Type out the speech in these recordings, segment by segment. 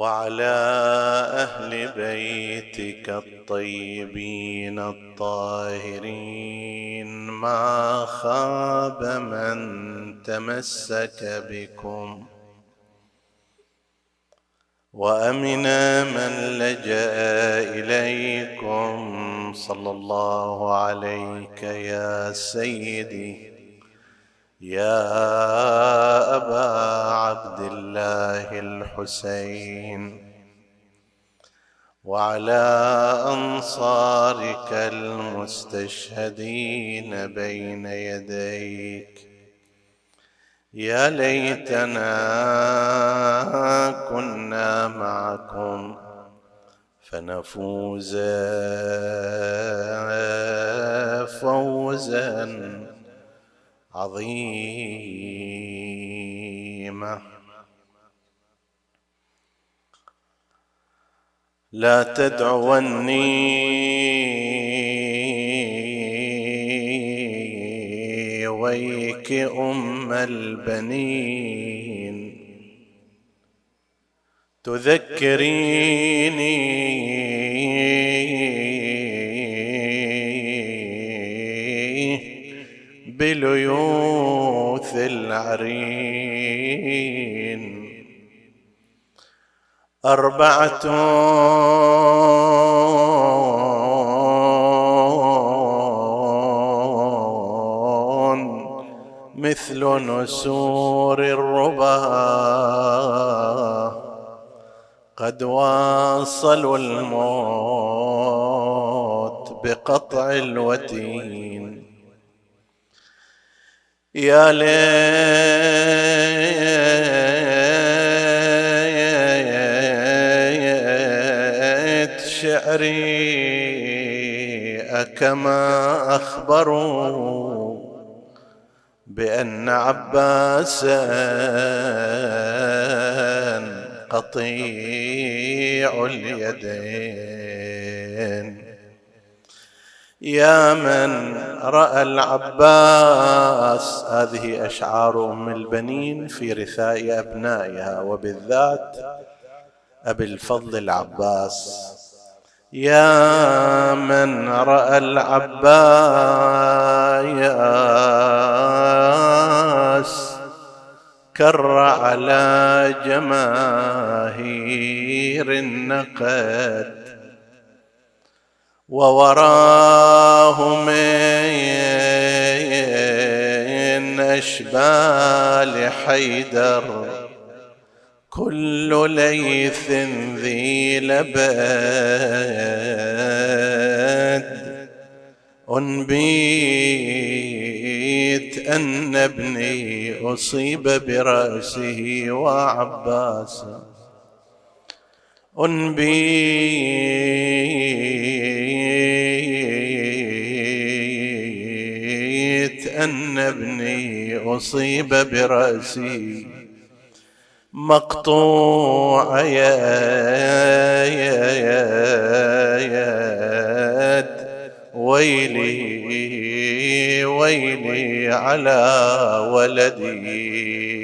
وعلى أهل بيتك الطيبين الطاهرين ما خاب من تمسك بكم وأمن من لجأ إليكم صلى الله عليك يا سيدي يا أبا عبد الله الحسين وعلى أنصارك المستشهدين بين يديك. يا ليتنا كنا معكم فنفوز فوزا عظيما لا تدعوني ويك أم البنين. تذكريني بليوث العرين. أربعة مثل نسور الربا قد واصلوا الموت بقطع الوتين. يا ليت شعري أكما أخبروا بأن عباسا قطيع اليدين. يا من رأى العباس هذه أشعار أم البنين في رثاء أبنائها وبالذات أبي الفضل العباس. يا من رأى العباس كر على جماهير النقد ووراه من أشبال حيدر. كل ليث ذي لبد أنبيت أن ابني أصيب برأسه وعباسا أنبيت أن ابني أصيب برأسي. مقطوع يا يا يا يد. ويلي ويلي على ولدي.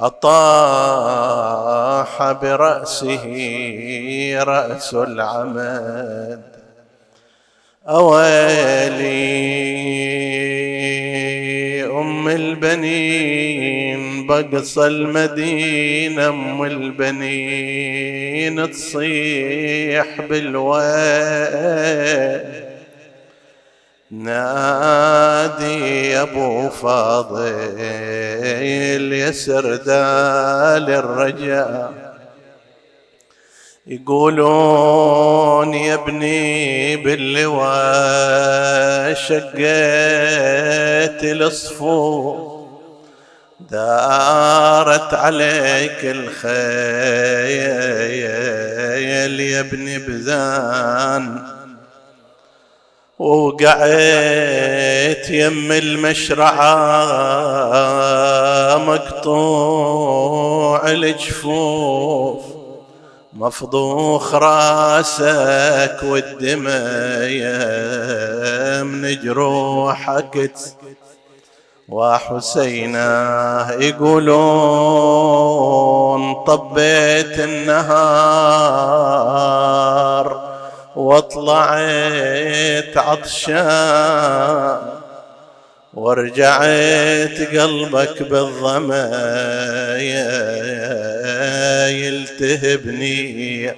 أطاح برأسه رأس العمد. أويلي أم البنين بقص المدينة أم البنين تصيح بالويل نادي يا أبو فاضل يسر دال الرجاء. يقولون يا ابني باللواء شقيت الصفوف دارت عليك الخيل يا ابن بذان. وقعت يم المشرعة مقطوع الجفوف مفضوخ راسك والدمى من جروحك وحسينا يقولون طبيت النهار. واطلعت عطشان ورجعت قلبك بالظما يلتهبني.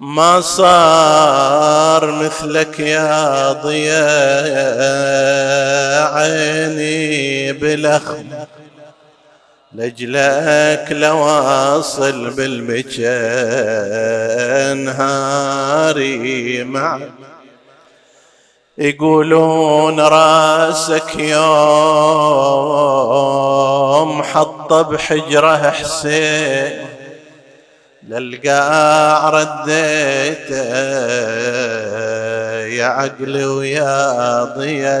ما صار مثلك يا ضياء عيني بلخم لجلك لواصل بالبكا نهاري مع يقولون راسك يوم حط بحجرة حسين للقاع رديته يا عقلي ويا ضيا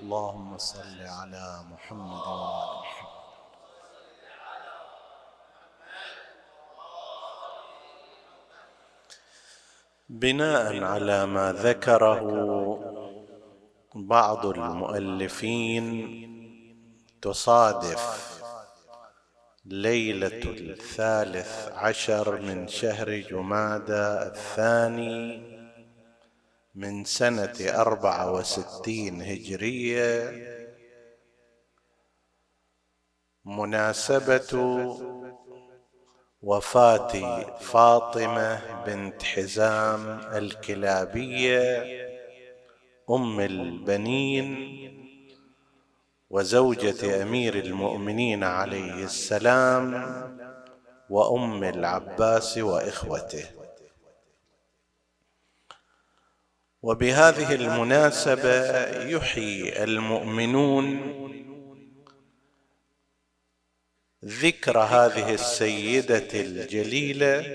اللهم صل على محمد وآل محمد. بناء على ما ذكره بعض المؤلفين تصادف ليلة الثالث عشر من شهر جمادى الثاني من سنة أربعة وستين هجرية. مناسبة وفاة فاطمة بنت حزام الكلابية أم البنين وزوجة أمير المؤمنين عليه السلام وأم العباس وإخوته. وبهذه المناسبة يحيي المؤمنون ذكر هذه السيدة الجليلة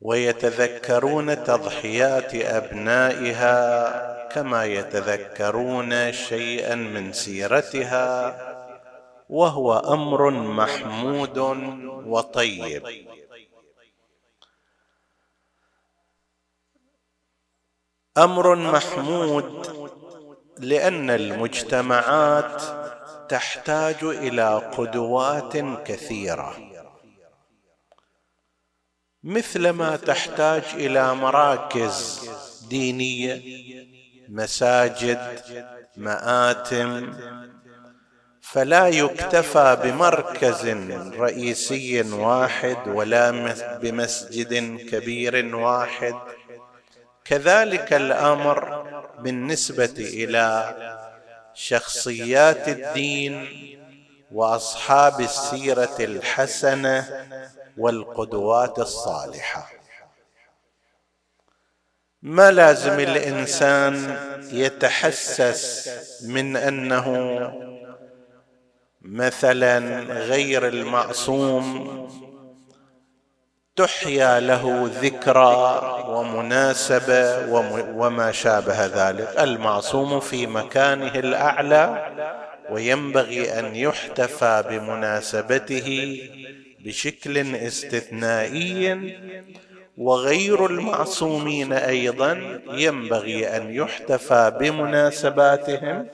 ويتذكرون تضحيات أبنائها كما يتذكرون شيئا من سيرتها وهو أمر محمود وطيب. أمر محمود لأن المجتمعات تحتاج إلى قدوات كثيرة. مثلما تحتاج إلى مراكز دينية مساجد مآتم. فلا يكتفى بمركز رئيسي واحد ولا بمسجد كبير واحد. كذلك الأمر بالنسبة إلى شخصيات الدين وأصحاب السيرة الحسنة والقدوات الصالحة. ما لازم الإنسان يتحسس من أنه مثلا غير المعصوم تحيا له ذكرى ومناسبه وما شابه ذلك. المعصوم في مكانه الأعلى وينبغي أن يحتفى بمناسبته بشكل استثنائي. وغير المعصومين أيضا ينبغي أن يحتفى بمناسباتهم.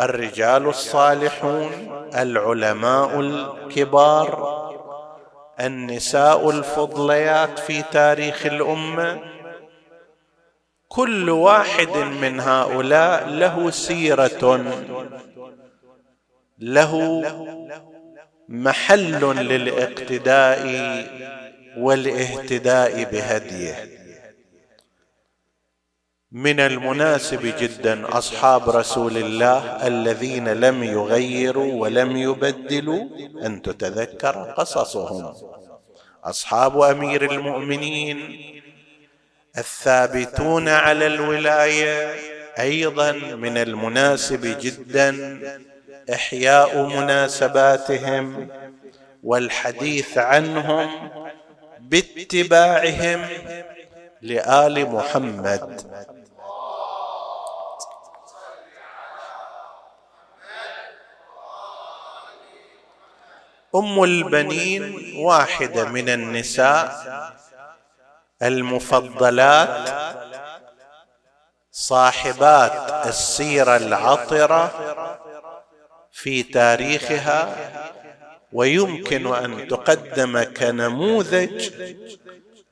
الرجال الصالحون العلماء الكبار النساء الفضليات في تاريخ الأمة كل واحد من هؤلاء له سيرة له محل للإقتداء والاهتداء بهديه. من المناسب جدا أصحاب رسول الله الذين لم يغيروا ولم يبدلوا أن تتذكر قصصهم. أصحاب أمير المؤمنين الثابتون على الولاية أيضا من المناسب جدا إحياء مناسباتهم والحديث عنهم باتباعهم لآل محمد أم البنين واحدة من النساء المفضلات صاحبات السيرة العطرة في تاريخها ويمكن أن تقدم كنموذج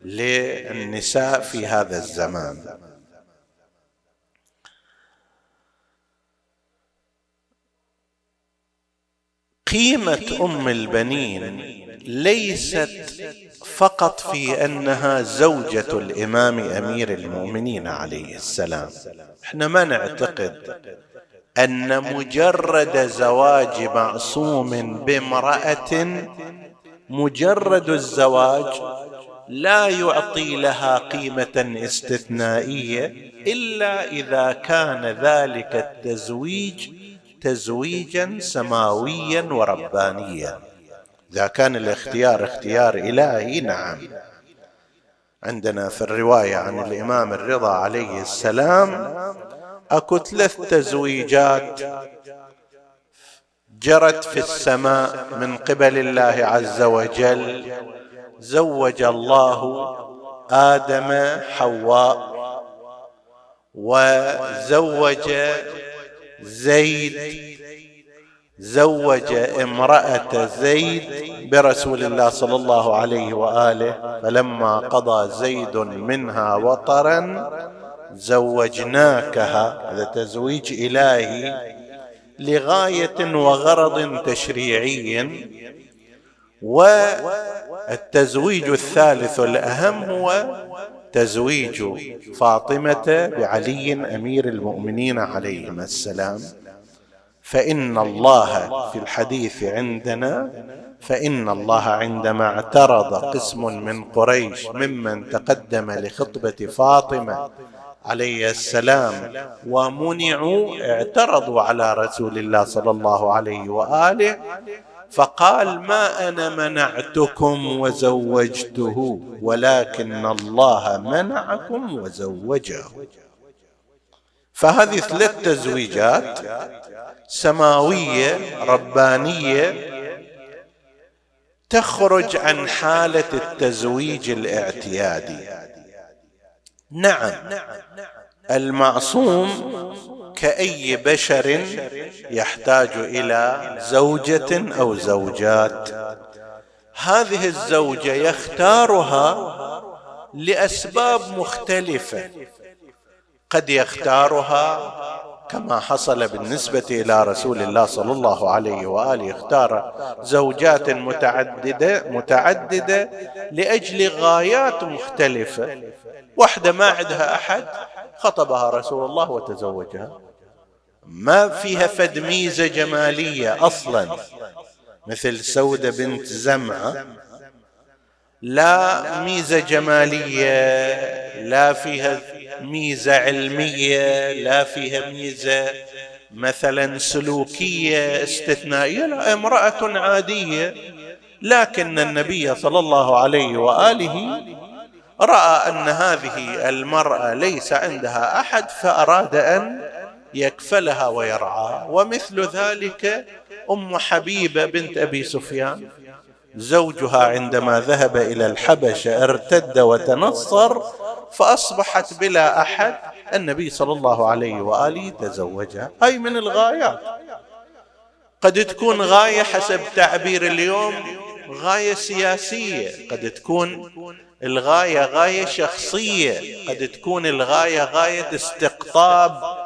للنساء في هذا الزمان. قيمة أم البنين ليست فقط في أنها زوجة الإمام أمير المؤمنين عليه السلام. إحنا ما نعتقد أن مجرد زواج معصوم بامرأة مجرد الزواج لا يعطي لها قيمة استثنائية إلا إذا كان ذلك التزويج تزويجا سماويا وربانيا. إذا كان الاختيار اختيار إلهي نعم. عندنا في الرواية عن الإمام الرضا عليه السلام أكو ثلاث تزويجات جرت في السماء من قبل الله عز وجل. زوج الله آدم حواء وزوج زيد زوج امرأة زيد برسول الله صلى الله عليه وآله فلما قضى زيد منها وطرا زوجناكها. هذا تزويج إلهي لغاية وغرض تشريعي. والتزويج الثالث الأهم هو تزويج فاطمة بعلي أمير المؤمنين عليهما السلام. فإن الله في الحديث عندنا فإن الله عندما اعترض قسم من قريش ممن تقدم لخطبة فاطمة عليه السلام ومنعوا اعترضوا على رسول الله صلى الله عليه وآله فقال ما أنا منعتكم وزوجته ولكن الله منعكم وزوجه. فهذه ثلاث تزويجات سماوية ربانية تخرج عن حالة التزويج الاعتيادي. نعم المعصوم كأي بشر يحتاج إلى زوجة أو زوجات. هذه الزوجة يختارها لأسباب مختلفة. قد يختارها كما حصل بالنسبة إلى رسول الله صلى الله عليه وآله اختار زوجات متعددة متعددة لأجل غايات مختلفة. واحدة ما عندها أحد خطبها رسول الله وتزوجها. ما فيها فد ميزة جمالية أصلا. مثل سودة بنت زمعة. لا ميزة جمالية لا فيها ميزة علمية لا فيها ميزة مثلا سلوكية استثنائية لا امرأة عادية. لكن النبي صلى الله عليه وآله رأى أن هذه المرأة ليس عندها أحد فأراد أن يكفلها ويرعاها ومثل ذلك أم حبيبة بنت أبي سفيان. زوجها عندما ذهب إلى الحبشة ارتد وتنصر فأصبحت بلا أحد النبي صلى الله عليه وآله تزوجها. هاي من الغايات. قد تكون غاية حسب تعبير اليوم غاية سياسية. قد تكون الغاية غاية شخصية. قد تكون الغاية غاية استقطاب.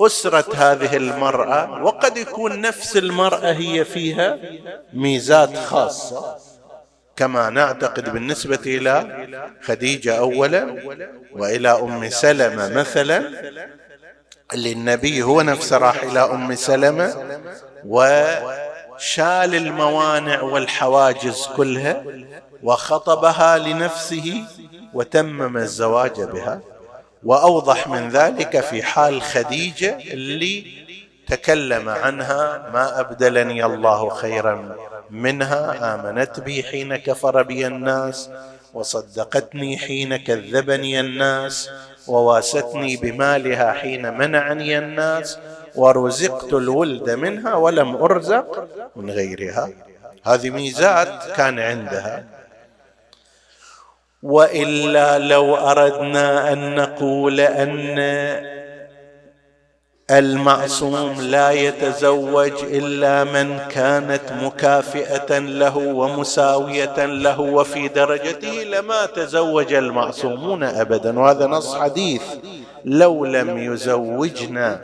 اسره هذه المرأة وقد يكون نفس المرأة هي فيها ميزات خاصة. كما نعتقد بالنسبة إلى خديجة اولا وإلى أم سلمة مثلا اللي النبي هو نفسه راح إلى أم سلمة وشال الموانع والحواجز كلها وخطبها لنفسه وتمم الزواج بها. وأوضح من ذلك في حال خديجة اللي تكلم عنها ما أبدلني الله خيرا منها امنت بي حين كفر بي الناس وصدقتني حين كذبني الناس وواستني بمالها حين منعني الناس ورزقت الولد منها ولم أرزق من غيرها. هذه ميزات كان عندها. وإلا لو أردنا أن نقول أن المعصوم لا يتزوج إلا من كانت مكافئة له ومساوية له وفي درجته لما تزوج المعصومون ابدا. وهذا نص حديث لو لم يزوجنا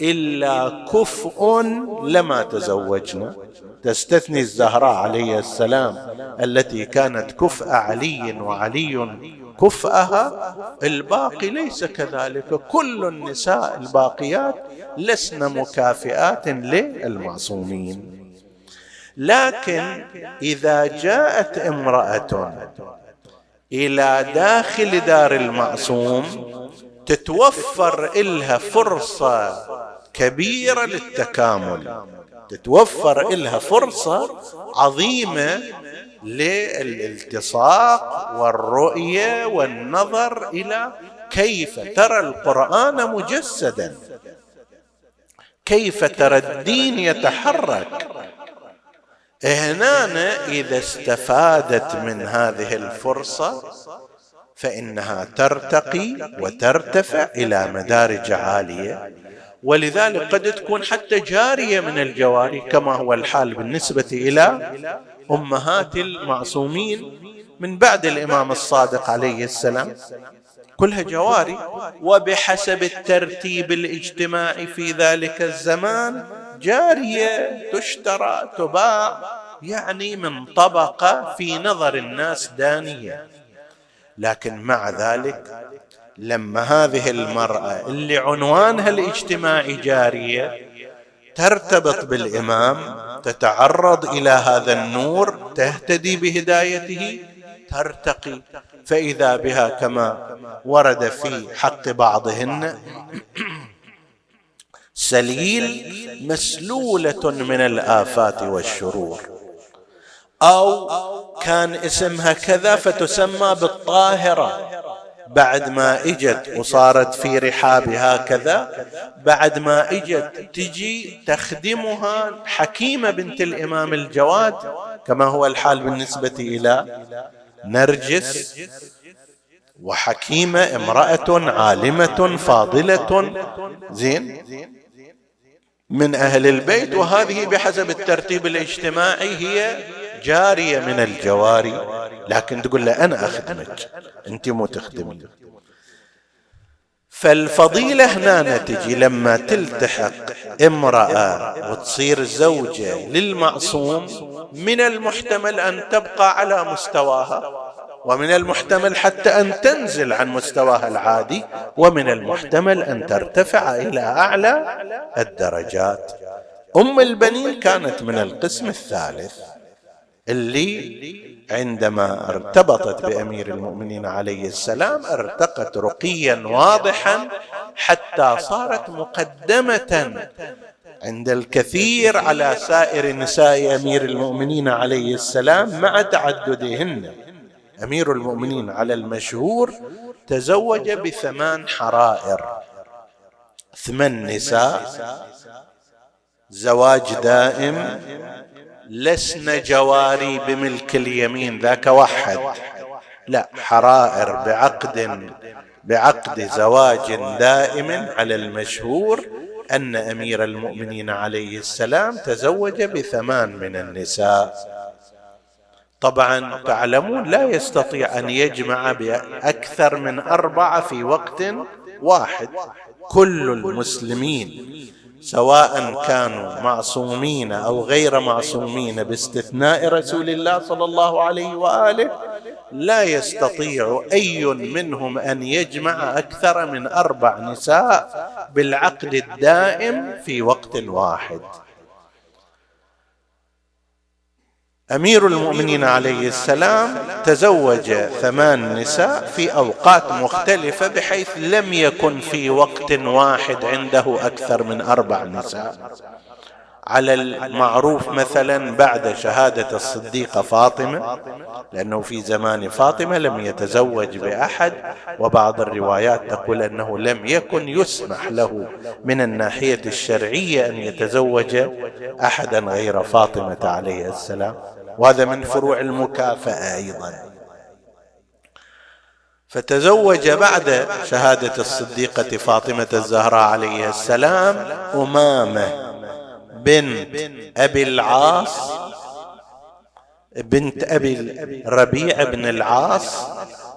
إلا كفء لما تزوجنا. تستثني الزهراء عليه السلام التي كانت كفء علي وعلي كفأها. الباقي ليس كذلك. كل النساء الباقيات لسن مكافئات للمعصومين. لكن إذا جاءت امرأة إلى داخل دار المعصوم تتوفر لها فرصة كبيرة للتكامل. تتوفر لها فرصة عظيمة للالتصاق والرؤية والنظر إلى كيف ترى القرآن مجسدا. كيف ترى الدين يتحرك. هنا إذا استفادت من هذه الفرصة فإنها ترتقي وترتفع إلى مدارج عالية. ولذلك قد تكون حتى جارية من الجواري كما هو الحال بالنسبة إلى أمهات المعصومين من بعد الإمام الصادق عليه السلام. كلها جواري وبحسب الترتيب الاجتماعي في ذلك الزمان جارية تشترى تباع يعني من طبقة في نظر الناس دانية. لكن مع ذلك لما هذه المرأة اللي عنوانها الاجتماعي جارية ترتبط بالإمام تتعرض إلى هذا النور تهتدي بهدايته ترتقي. فإذا بها كما ورد في حق بعضهن سليل مسلولة من الآفات والشرور. أو كان اسمها كذا فتسمى بالطاهرة. بعد ما اجت وصارت في رحابها كذا بعد ما اجت تجي تخدمها حكيمة بنت الإمام الجواد كما هو الحال بالنسبة إلى نرجس وحكيمة امرأة عالمة فاضلة. زين؟ من أهل البيت وهذه بحسب الترتيب الاجتماعي هي جاريه من الجواري. لكن تقول له أنا أخدمك أنت مو تخدمي فالفضيلة هنا تجي لما تلتحق امرأة وتصير زوجة للمعصوم من المحتمل أن تبقى على مستواها ومن المحتمل حتى أن تنزل عن مستواها العادي ومن المحتمل أن ترتفع إلى أعلى الدرجات. أم البنين كانت من القسم الثالث. اللي عندما ارتبطت بأمير المؤمنين عليه السلام ارتقت رقيا واضحا حتى صارت مقدمة عند الكثير على سائر نساء أمير المؤمنين عليه السلام مع تعددهن. أمير المؤمنين على المشهور تزوج بثمان حرائر. ثمان نساء. زواج دائم. لسن جواري بملك اليمين ذاك وحد لا حرائر بعقد بعقد زواج دائم على المشهور أن أمير المؤمنين عليه السلام تزوج بثمان من النساء. طبعا تعلمون لا يستطيع أن يجمع بأكثر من أربعة في وقت واحد. كل المسلمين سواء كانوا معصومين أو غير معصومين باستثناء رسول الله صلى الله عليه وآله لا يستطيع أي منهم أن يجمع أكثر من أربع نساء بالعقد الدائم في وقت واحد. أمير المؤمنين عليه السلام تزوج ثمان نساء في أوقات مختلفة بحيث لم يكن في وقت واحد عنده أكثر من أربع نساء. على المعروف مثلا بعد شهادة الصديقة فاطمة لأنه في زمان فاطمة لم يتزوج بأحد وبعض الروايات تقول أنه لم يكن يسمح له من الناحية الشرعية أن يتزوج احدا غير فاطمة عليه السلام. وهذا من فروع المكافأة أيضا. فتزوج بعد شهادة الصديقة فاطمة الزهراء عليه السلام أمامة بنت أبي العاص بنت أبي ربيع بن العاص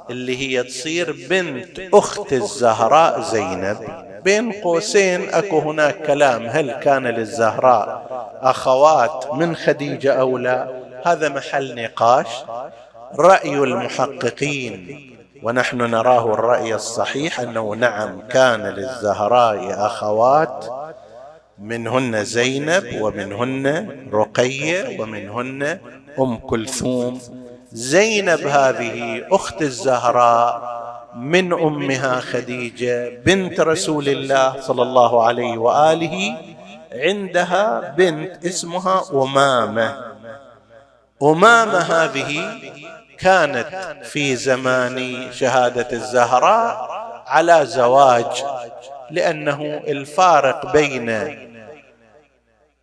اللي هي تصير بنت أخت الزهراء زينب. بين قوسين أكو هناك كلام هل كان للزهراء أخوات من خديجة أو لا؟ هذا محل نقاش رأي المحققين ونحن نراه الرأي الصحيح أنه نعم كان للزهراء أخوات منهن زينب ومنهن رقيه ومنهن أم كلثوم. زينب هذه أخت الزهراء من أمها خديجة بنت رسول الله صلى الله عليه وآله عندها بنت اسمها أمامة. امامه هذه كانت في زمان شهادة الزهراء على زواج لأنه الفارق بين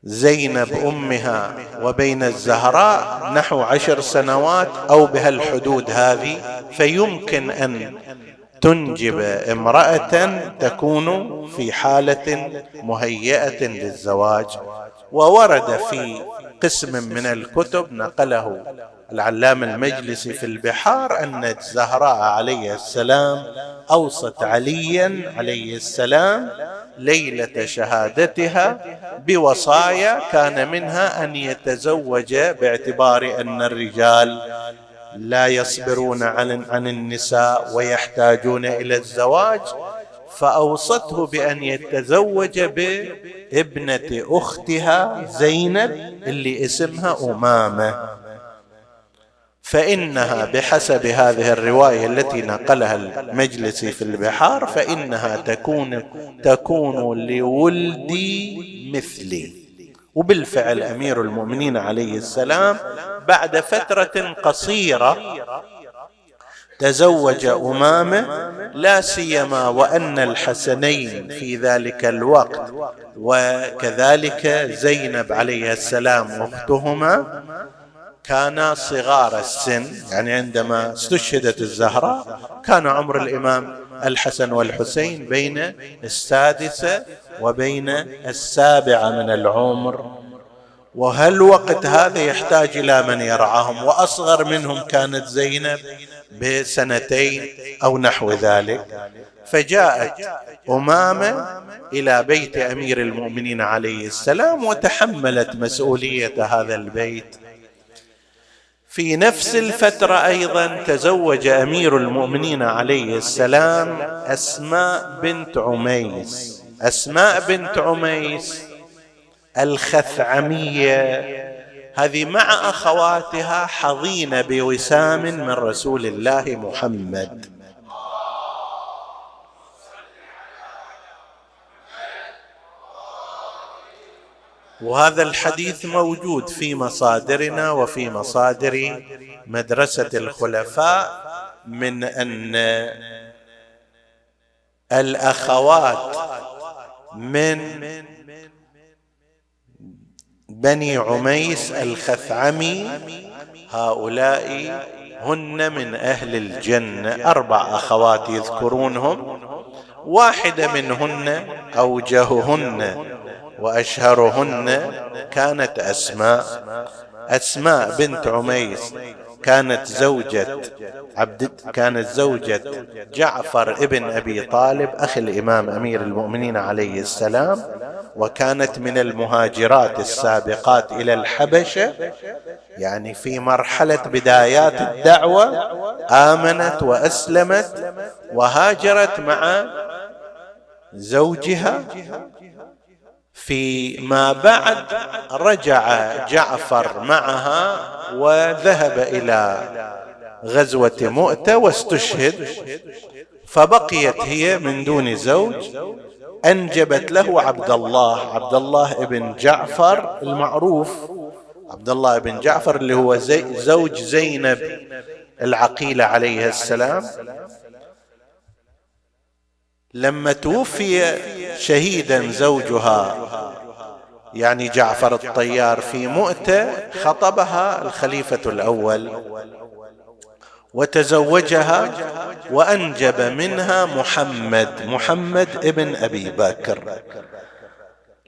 زينب أمها وبين الزهراء نحو عشر سنوات أو بهالحدود هذه فيمكن أن تنجب امرأة تكون في حالة مهيئة للزواج وورد في قسم من الكتب نقله العلام المجلسي في البحار أن الزهراء عليه السلام أوصت عليا عليه السلام ليلة شهادتها بوصايا كان منها أن يتزوج باعتبار أن الرجال لا يصبرون عن النساء ويحتاجون إلى الزواج فأوصته بأن يتزوج بابنة أختها زينب اللي اسمها أمامة. فإنها بحسب هذه الرواية التي نقلها المجلسي في البحار فإنها تكون تكون لولدي مثلي. وبالفعل أمير المؤمنين عليه السلام بعد فترة قصيرة تزوج امامه لا سيما وأن الحسنين في ذلك الوقت وكذلك زينب عليه السلام أختهما كانا صغار السن يعني عندما استشهدت الزهراء كان عمر الإمام الحسن والحسين بين السادسة وبين السابعة من العمر. وهالوقت هذا يحتاج إلى من يرعاهم؟ وأصغر منهم كانت زينب بسنتين أو نحو ذلك. فجاءت أمامة إلى بيت أمير المؤمنين عليه السلام وتحملت مسؤولية هذا البيت. في نفس الفترة أيضا تزوج أمير المؤمنين عليه السلام أسماء بنت عميس. أسماء بنت عميس الخثعمية. هذه مع أخواتها حظين بوسام من رسول الله محمد. وهذا الحديث موجود في مصادرنا وفي مصادر مدرسة الخلفاء من أن الأخوات من بني عميس الخثعمي هؤلاء هن من أهل الجنة أربع أخوات يذكرونهم واحدة منهن أوجههن وأشهرهن كانت أسماء أسماء بنت عميس. كانت زوجة عبد كانت زوجة جعفر ابن أبي طالب أخي الإمام أمير المؤمنين عليه السلام وكانت من المهاجرات السابقات إلى الحبشة يعني في مرحلة بدايات الدعوة آمنت وأسلمت وهاجرت مع زوجها فيما بعد رجع جعفر معها وذهب إلى غزوة مؤتة واستشهد. فبقيت هي من دون زوج. أنجبت له عبد الله عبد الله بن جعفر المعروف. عبد الله بن جعفر اللي هو زوج زينب العقيلة عليها السلام. لما توفي شهيدا زوجها يعني جعفر الطيار في مؤتة خطبها الخليفة الأول وتزوجها وأنجب منها محمد محمد ابن أبي بكر.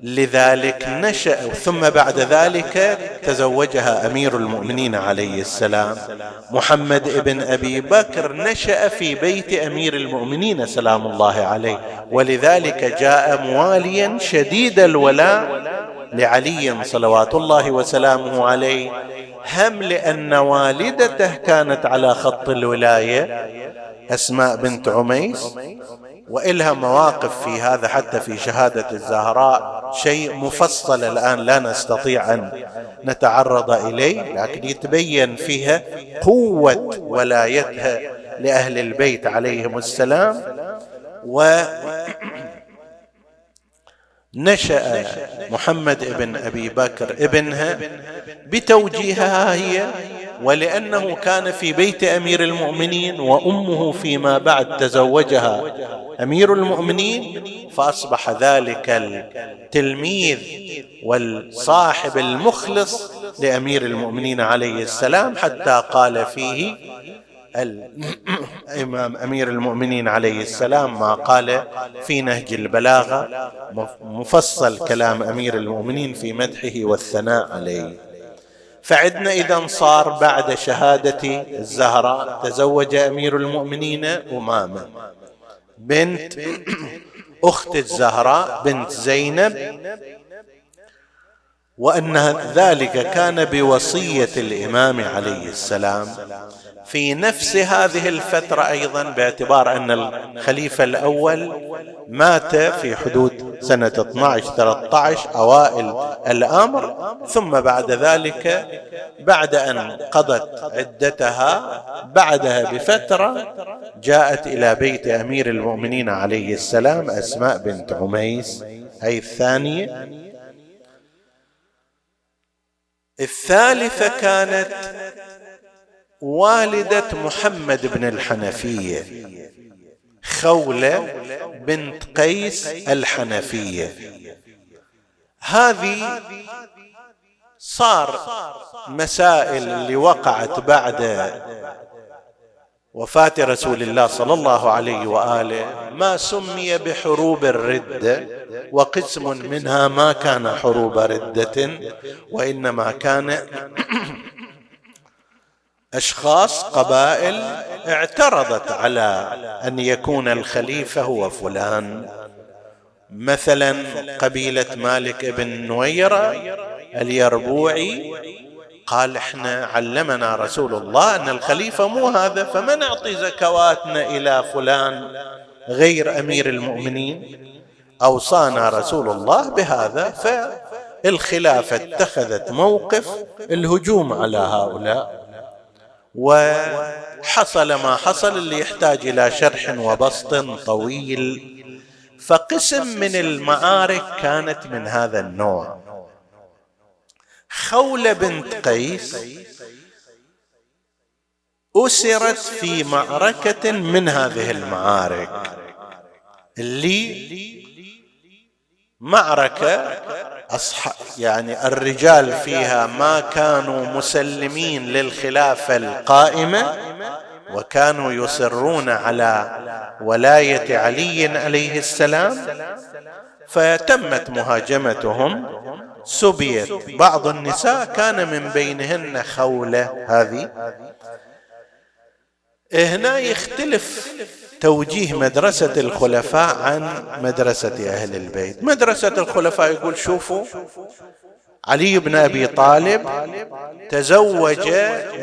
لذلك نشأ ثم بعد ذلك تزوجها أمير المؤمنين عليه السلام. محمد ابن أبي بكر نشأ في بيت أمير المؤمنين سلام الله عليه. ولذلك جاء مواليا شديد الولاء لعلي صلوات الله وسلامه عليه. هم لأن والدته كانت على خط الولاية. أسماء بنت عميس وإلها مواقف في هذا حتى في شهادة الزهراء شيء مفصل الآن لا نستطيع أن نتعرض إليه لكن يتبين فيها قوة ولايتها لأهل البيت عليهم السلام و نشأ محمد ابن أبي بكر ابنها بتوجيهها هي ولأنه كان في بيت أمير المؤمنين وأمه فيما بعد تزوجها أمير المؤمنين فأصبح ذلك التلميذ والصاحب المخلص لأمير المؤمنين عليه السلام حتى قال فيه الإمام أمير المؤمنين عليه السلام ما قال في نهج البلاغة مفصل كلام أمير المؤمنين في مدحه والثناء عليه. فعدنا إذا صار بعد شهادة الزهراء. تزوج أمير المؤمنين أمامة بنت أخت الزهراء بنت زينب وأن ذلك كان بوصية الإمام عليه السلام. في نفس هذه الفترة أيضا باعتبار أن الخليفة الأول مات في حدود سنة 12 13 أوائل الأمر ثم بعد ذلك بعد أن قضت عدتها بعدها بفترة جاءت إلى بيت أمير المؤمنين عليه السلام أسماء بنت عميس هي الثانية. الثالثة كانت والدة محمد بن الحنفية خولة بنت قيس الحنفية هذه صار مسائل اللي وقعت بعد وفاة رسول الله صلى الله عليه وآله ما سمي بحروب الردة وقسم منها ما كان حروب ردة وإنما كان أشخاص قبائل اعترضت على أن يكون الخليفة هو فلان. مثلا قبيلة مالك بن نويرة اليربوعي قال إحنا علمنا رسول الله أن الخليفة مو هذا فما نعطي زكواتنا إلى فلان غير أمير المؤمنين؟ أوصانا رسول الله بهذا فالخلافة اتخذت موقف الهجوم على هؤلاء. وحصل ما حصل اللي يحتاج إلى شرح وبسط طويل. فقسم من المعارك كانت من هذا النوع. خولة بنت قيس أسرت في معركة من هذه المعارك اللي معركة أصح يعني الرجال فيها ما كانوا مسلمين للخلافة القائمة وكانوا يصرون على ولاية علي عليه السلام فتمت مهاجمتهم. سبيت بعض النساء كان من بينهن خولة هذه. هنا يختلف توجيه مدرسة الخلفاء عن مدرسة أهل البيت. مدرسة الخلفاء يقول شوفوا علي بن أبي طالب تزوج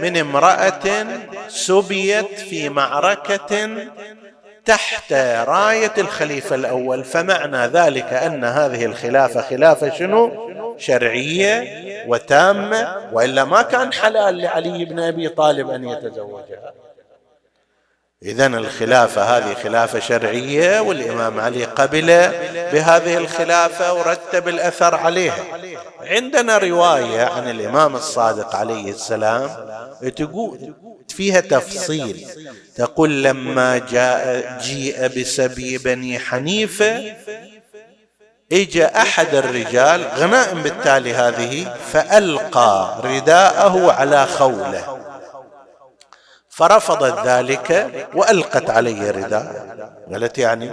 من امرأة سبيت في معركة تحت راية الخليفة الأول. فمعنى ذلك أن هذه الخلافة خلافة شنو؟ شرعية وتامة وإلا ما كان حلال لعلي بن أبي طالب أن يتزوجها. إذا الخلافة هذه خلافة شرعية والإمام علي قبل بهذه الخلافة ورتب الأثر عليها. عندنا رواية عن الإمام الصادق عليه السلام تقول فيها تفصيل. تقول لما جاء جيء بسبي بني حنيفة اجى أحد الرجال غنائم بالتالي هذه فألقى رداءه على خوله. فرفضت ذلك وألقت علي رداء قالت يعني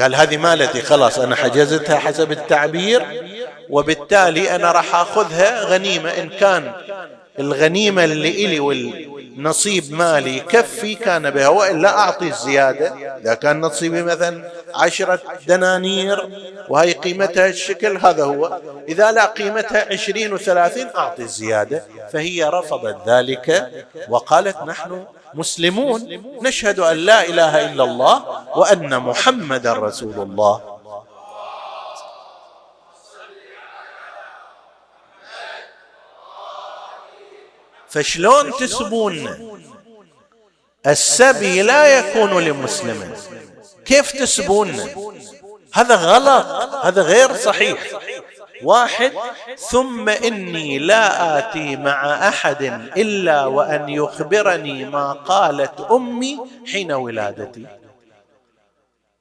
قال هذه مالتي خلاص أنا حجزتها حسب التعبير وبالتالي أنا راح أخذها غنيمة إن كان الغنيمة اللي إلي والنصيب مالي يكفي كان بها والا أعطي الزياده إذا كان نصيبي مثلا عشرة دنانير وهي قيمتها الشكل هذا هو. إذا لا قيمتها عشرين وثلاثين أعطي الزياده فهي رفضت ذلك وقالت نحن مسلمون. نشهد أن لا إله إلا الله وأن محمدا رسول الله. فشلون تسبون؟ السبي لا يكون لمسلم. كيف تسبون؟ هذا غلط. هذا غير صحيح. واحد ثم إني لا آتي مع أحد إلا وأن يخبرني ما قالت أمي حين ولادتي.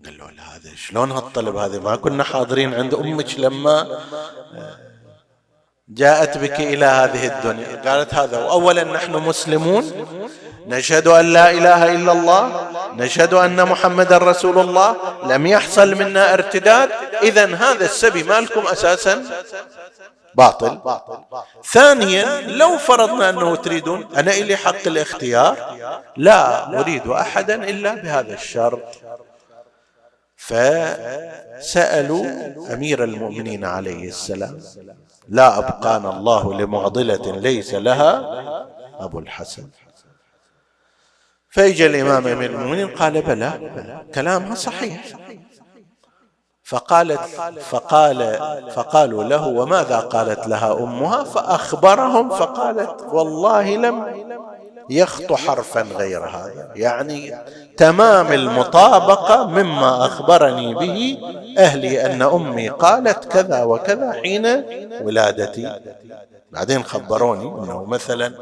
قال له هذا شلون هالطلب هذا؟ ما كنا حاضرين عند أمك لما جاءت بك إلى هذه الدنيا. قالت هذا اولا نحن مسلمون نشهد أن لا إله إلا الله نشهد أن محمدا رسول الله لم يحصل منا ارتداد. اذا هذا السبي مالكم أساسا باطل. ثانيا لو فرضنا أنه تريدون أنا إلي حق الاختيار لا أريد احدا إلا بهذا الشرط فسألوا أمير المؤمنين عليه السلام. لا أبقانا الله لمعضلة ليس لها أبو الحسن. فاجى الإمام أمير المؤمنين قال بلى, بلى كلامها صحيح. فقالت فقال فقالوا له وماذا قالت لها أمها؟ فأخبرهم فقالت والله لم يخطو حرفا غير هذا يعني تمام المطابقة مما أخبرني به أهلي أن أمي قالت كذا وكذا حين ولادتي. بعدين خبروني أنه مثلا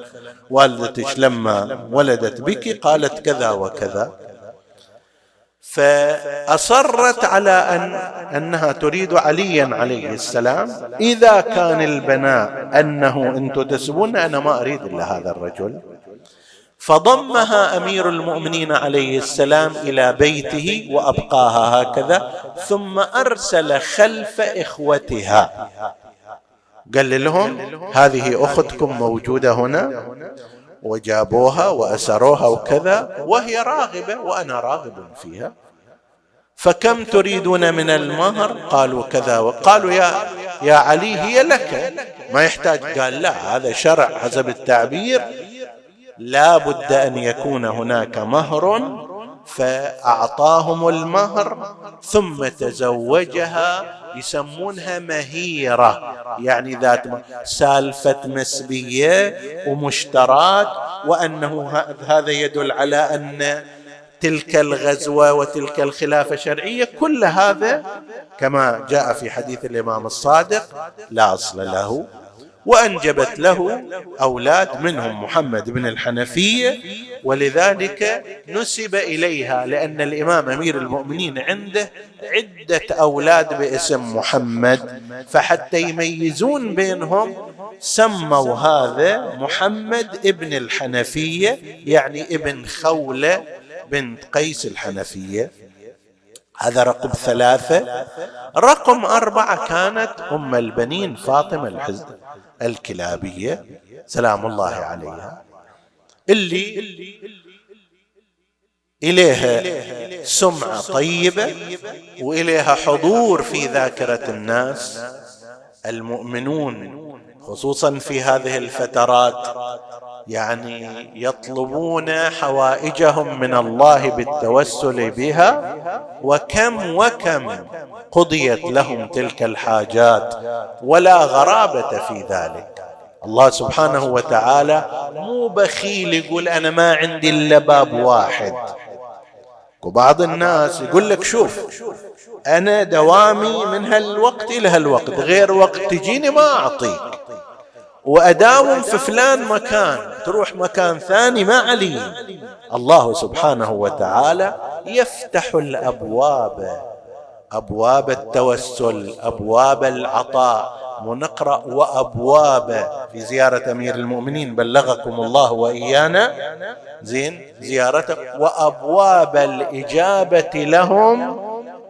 والدتك لما ولدت بك قالت كذا وكذا. فأصرت على أن أنها تريد عليا عليه السلام. إذا كان البناء أنه أنتم تسبون أنا ما أريد إلا هذا الرجل. فضمها أمير المؤمنين عليه السلام إلى بيته وأبقاها هكذا ثم أرسل خلف إخوتها. قال لهم هذه أختكم موجودة هنا وجابوها وأسروها وكذا وهي راغبة وأنا راغب فيها. فكم تريدون من المهر؟ قالوا كذا وقالوا يا يا علي هي لك. ما يحتاج؟ قال لا هذا شرع حسب التعبير. لا بد أن يكون هناك مهر فأعطاهم المهر ثم تزوجها يسمونها مهيرة يعني ذات سالفة مسبية ومشترات وأنه هذا يدل على أن تلك الغزوة وتلك الخلافة الشرعية كل هذا كما جاء في حديث الإمام الصادق لا أصل له. وأنجبت له أولاد منهم محمد بن الحنفيه ولذلك نسب إليها لأن الإمام أمير المؤمنين عنده عدة أولاد باسم محمد فحتى يميزون بينهم سموا هذا محمد ابن الحنفيه يعني ابن خولة بنت قيس الحنفية. هذا رقم ثلاثة. رقم أربعة كانت أم البنين فاطمة الحزن الكلابية. سلام الله عليها. اللي إليها سمعة طيبة وإليها حضور في ذاكرة الناس المؤمنون خصوصا في هذه الفترات يعني يطلبون حوائجهم من الله بالتوسل بها وكم وكم قضيت لهم تلك الحاجات ولا غرابة في ذلك. الله سبحانه وتعالى مو بخيل يقول أنا ما عندي إلا باب واحد. وبعض الناس يقول لك شوف أنا دوامي من هالوقت إلى هالوقت غير وقت تجيني ما أعطيك. واداوم في فلان مكان. تروح مكان ثاني ما علي. الله سبحانه وتعالى يفتح الأبواب. أبواب التوسل أبواب العطاء. ونقرا وأبواب. في زيارة أمير المؤمنين بلغكم الله وإيانا. زين زيارته. وأبواب الإجابة لهم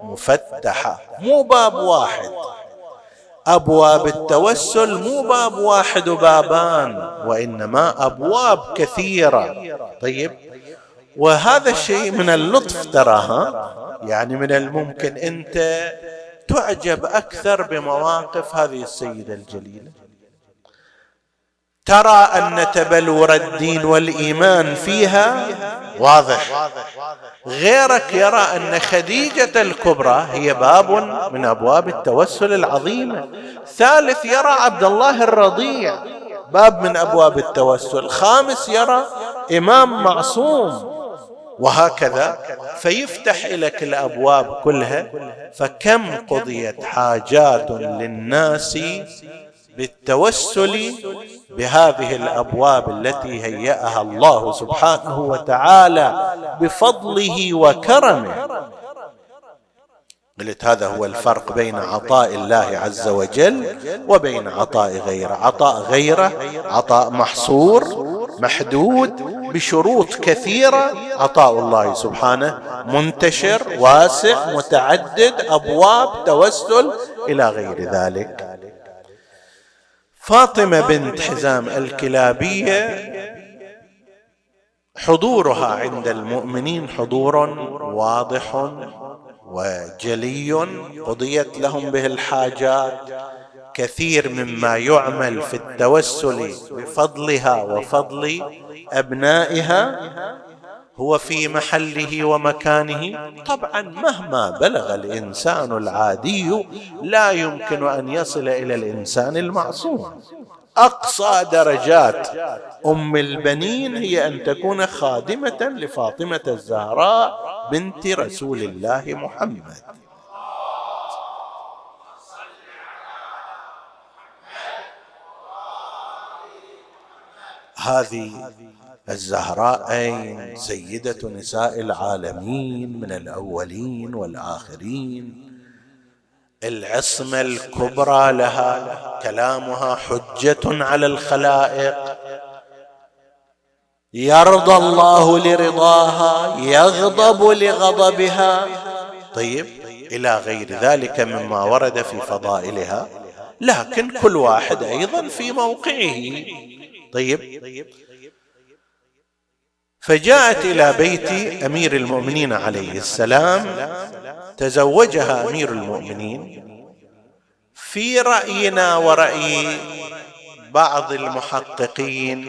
مفتحة. مو باب واحد. أبواب التوسل مو باب واحد وبابان وإنما أبواب كثيرة. طيب وهذا الشيء من اللطف تراها يعني من الممكن أنت تعجب أكثر بمواقف هذه السيدة الجليلة. ترى أن تبلور الدين والإيمان فيها؟ واضح. غيرك يرى أن خديجة الكبرى هي باب من أبواب التوسل العظيمه ثالث يرى عبد الله الرضيع باب من أبواب التوسل. خامس يرى إمام معصوم. وهكذا فيفتح لك الأبواب كلها. فكم قضيت حاجات للناس بالتوسل بهذه الأبواب التي هيأها الله سبحانه وتعالى بفضله وكرمه. قلت هذا هو الفرق بين عطاء الله عز وجل وبين عطاء غيره. عطاء غيره عطاء محصور محدود بشروط كثيرة. عطاء الله سبحانه منتشر واسع متعدد أبواب توسل إلى غير ذلك. فاطمة بنت حزام الكلابية حضورها عند المؤمنين حضور واضح وجلي قضيت لهم به الحاجات. كثير مما يعمل في التوسل بفضلها وفضل أبنائها. هو في محله ومكانه. طبعا مهما بلغ الإنسان العادي لا يمكن أن يصل إلى الإنسان المعصوم. أقصى درجات أم البنين هي أن تكون خادمة لفاطمة الزهراء بنت رسول الله محمد. هذه الزهراء أين سيدة نساء العالمين من الأولين والآخرين. العصمة الكبرى لها كلامها حجة على الخلائق. يرضى الله لرضاها يغضب لغضبها. طيب إلى غير ذلك مما ورد في فضائلها. لكن كل واحد أيضا في موقعه. طيب فجاءت إلى بيت أمير المؤمنين عليه السلام تزوجها أمير المؤمنين. في رأينا ورأي بعض المحققين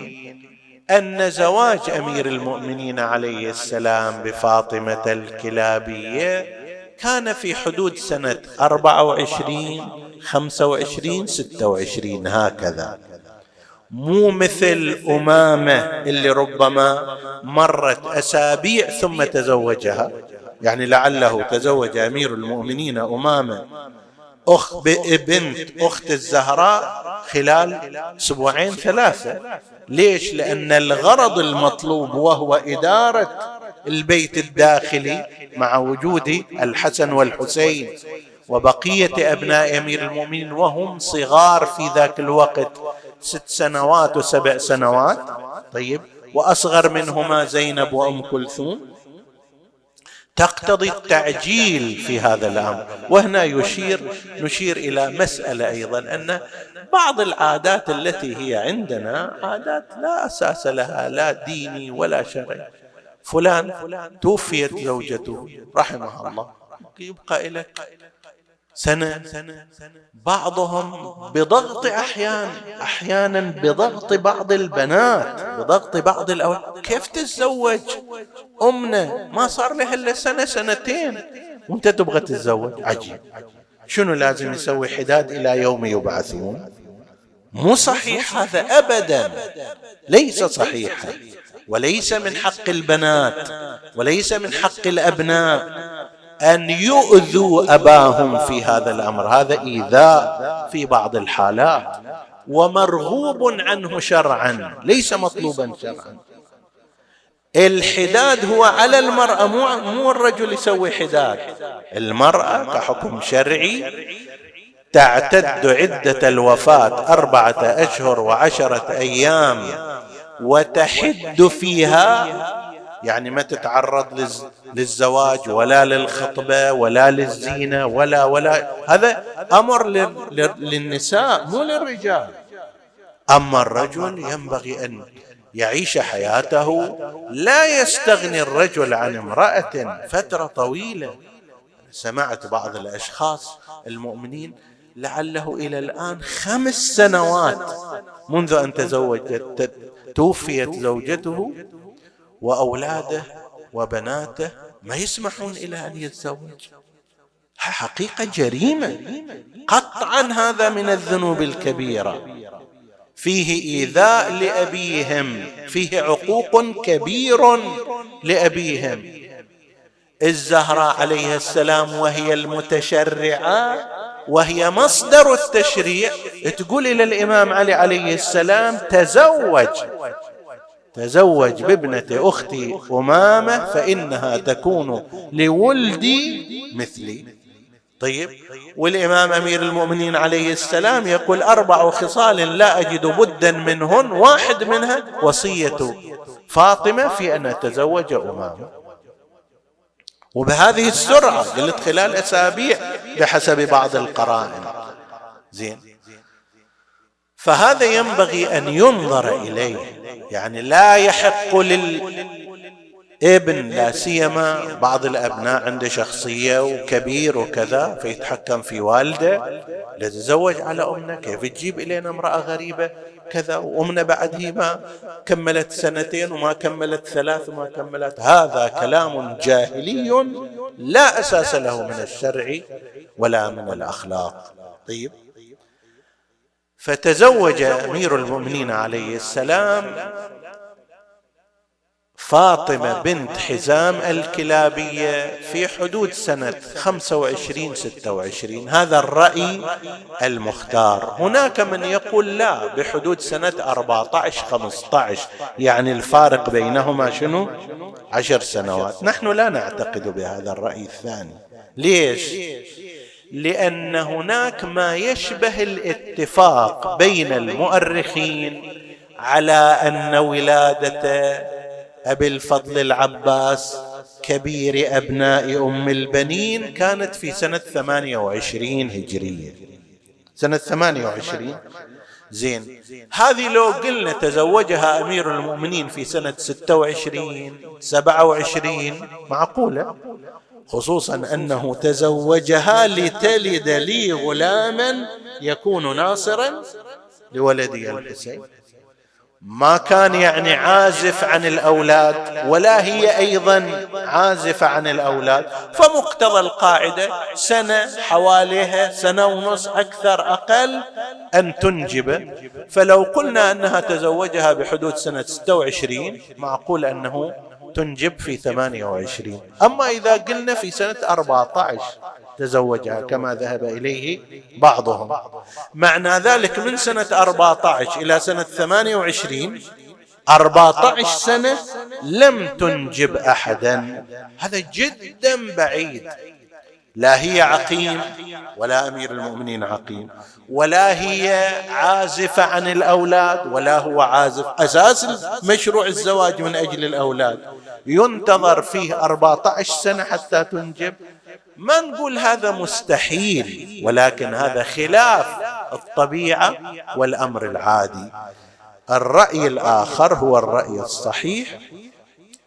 أن زواج أمير المؤمنين عليه السلام بفاطمة الكلابية كان في حدود سنة أربعة وعشرين خمسة وعشرين ستة وعشرين هكذا. مو مثل أمامة اللي ربما مرت أسابيع ثم تزوجها. يعني لعله تزوج أمير المؤمنين أمامة أخ بنت أخت الزهراء خلال أسبوعين ثلاثة. ليش؟ لأن الغرض المطلوب وهو إدارة البيت الداخلي مع وجود الحسن والحسين وبقية أبناء أمير المؤمنين وهم صغار في ذاك الوقت. ست سنوات وسبع سنوات. طيب. وأصغر منهما زينب وأم كلثوم. تقتضي التعجيل في هذا الأمر. وهنا يشير نشير إلى مسألة أيضا أن بعض العادات التي هي عندنا عادات لا أساس لها لا ديني ولا شرعي. فلان توفيت زوجته رحمها الله. يبقى لك سنة بعضهم بضغط أحيان أحيانا بضغط بعض البنات بضغط بعض الأولاد كيف تتزوج؟ أمنا ما صار لها إلا سنة سنتين. وأنت تبغى تتزوج؟ عجيب. شنو لازم يسوي حداد إلى يوم يبعثون؟ مو صحيح هذا أبدا. ليس صحيحا. وليس من حق البنات وليس من حق الأبناء. أن يؤذوا أباهم في هذا الأمر. هذا إيذاء في بعض الحالات. ومرغوب عنه شرعا. ليس مطلوبا شرعا. الحداد هو على المرأة مو, مو الرجل يسوي حداد. المرأة كحكم شرعي تعتد عدة الوفاة أربعة أشهر وعشرة أيام وتحد فيها يعني ما تتعرض للزواج ولا للخطبة ولا للزينة ولا ولا. هذا أمر للنساء مو للرجال. أما الرجل ينبغي أن يعيش حياته لا يستغني الرجل عن امرأة فترة طويلة. سمعت بعض الأشخاص المؤمنين لعله إلى الآن خمس سنوات منذ أن تزوج توفيت زوجته وأولاده وبناته ما يسمحون إلى أن يتزوج. حقيقة جريمة. قطعا هذا من الذنوب الكبيرة. فيه إيذاء لأبيهم. فيه عقوق كبير لأبيهم. الزهراء عليه السلام وهي المتشرعة. وهي مصدر التشريع. تقول إلى الإمام علي عليه السلام تزوج. تزوج بابنة أختي أمامة فإنها تكون لولدي مثلي. طيب والإمام أمير المؤمنين عليه السلام يقول أربع خصال لا أجد بدا منهن واحد منها وصية فاطمة في أن أتزوج أمامة. وبهذه السرعة قلت خلال أسابيع بحسب بعض القرائن. زين. فهذا ينبغي أن ينظر إليه. يعني لا يحق للابن لا سيما بعض الأبناء عنده شخصية وكبير وكذا فيتحكم في والده لتزوج على أمنا كيف تجيب إلينا امرأة غريبة كذا وأمنا بعد هي ما كملت سنتين وما كملت ثلاث وما كملت. هذا كلام جاهلي لا أساس له من الشرع ولا من الأخلاق. طيب؟ فتزوج أمير المؤمنين عليه السلام فاطمة بنت حزام الكلابية في حدود سنة 25 26 هذا الرأي المختار. هناك من يقول لا بحدود سنة 14 15 يعني الفارق بينهما شنو؟ عشر سنوات. نحن لا نعتقد بهذا الرأي الثاني. ليش؟ لأن هناك ما يشبه الاتفاق بين المؤرخين على أن ولادة أبي الفضل العباس كبير أبناء أم البنين كانت في سنة 28 هجرية. سنة 28 زين. هذه لو قلنا تزوجها أمير المؤمنين في سنة 26 27 معقولة؟ خصوصا أنه تزوجها لتلد لي غلاما يكون ناصرا لولدي الحسين. ما كان يعني عازف عن الأولاد ولا هي أيضا عازفه عن الأولاد. فمقتضى القاعدة سنة حواليها سنة ونص أكثر أقل أن تنجب. فلو قلنا أنها تزوجها بحدود سنة 26 معقول أنه تنجب في 28 أما إذا قلنا في سنة 14 تزوجها كما ذهب إليه بعضهم. معنى ذلك من سنة 14 إلى سنة 28 أربعة سنة لم تنجب أحدا. هذا جدا بعيد. لا هي عقيم ولا أمير المؤمنين عقيم ولا هي عازفه عن الأولاد ولا هو عازف أساس مشروع الزواج من أجل الأولاد. ينتظر فيه 14 سنة حتى تنجب. ما نقول هذا مستحيل ولكن هذا خلاف الطبيعة والأمر العادي. الرأي الآخر هو الرأي الصحيح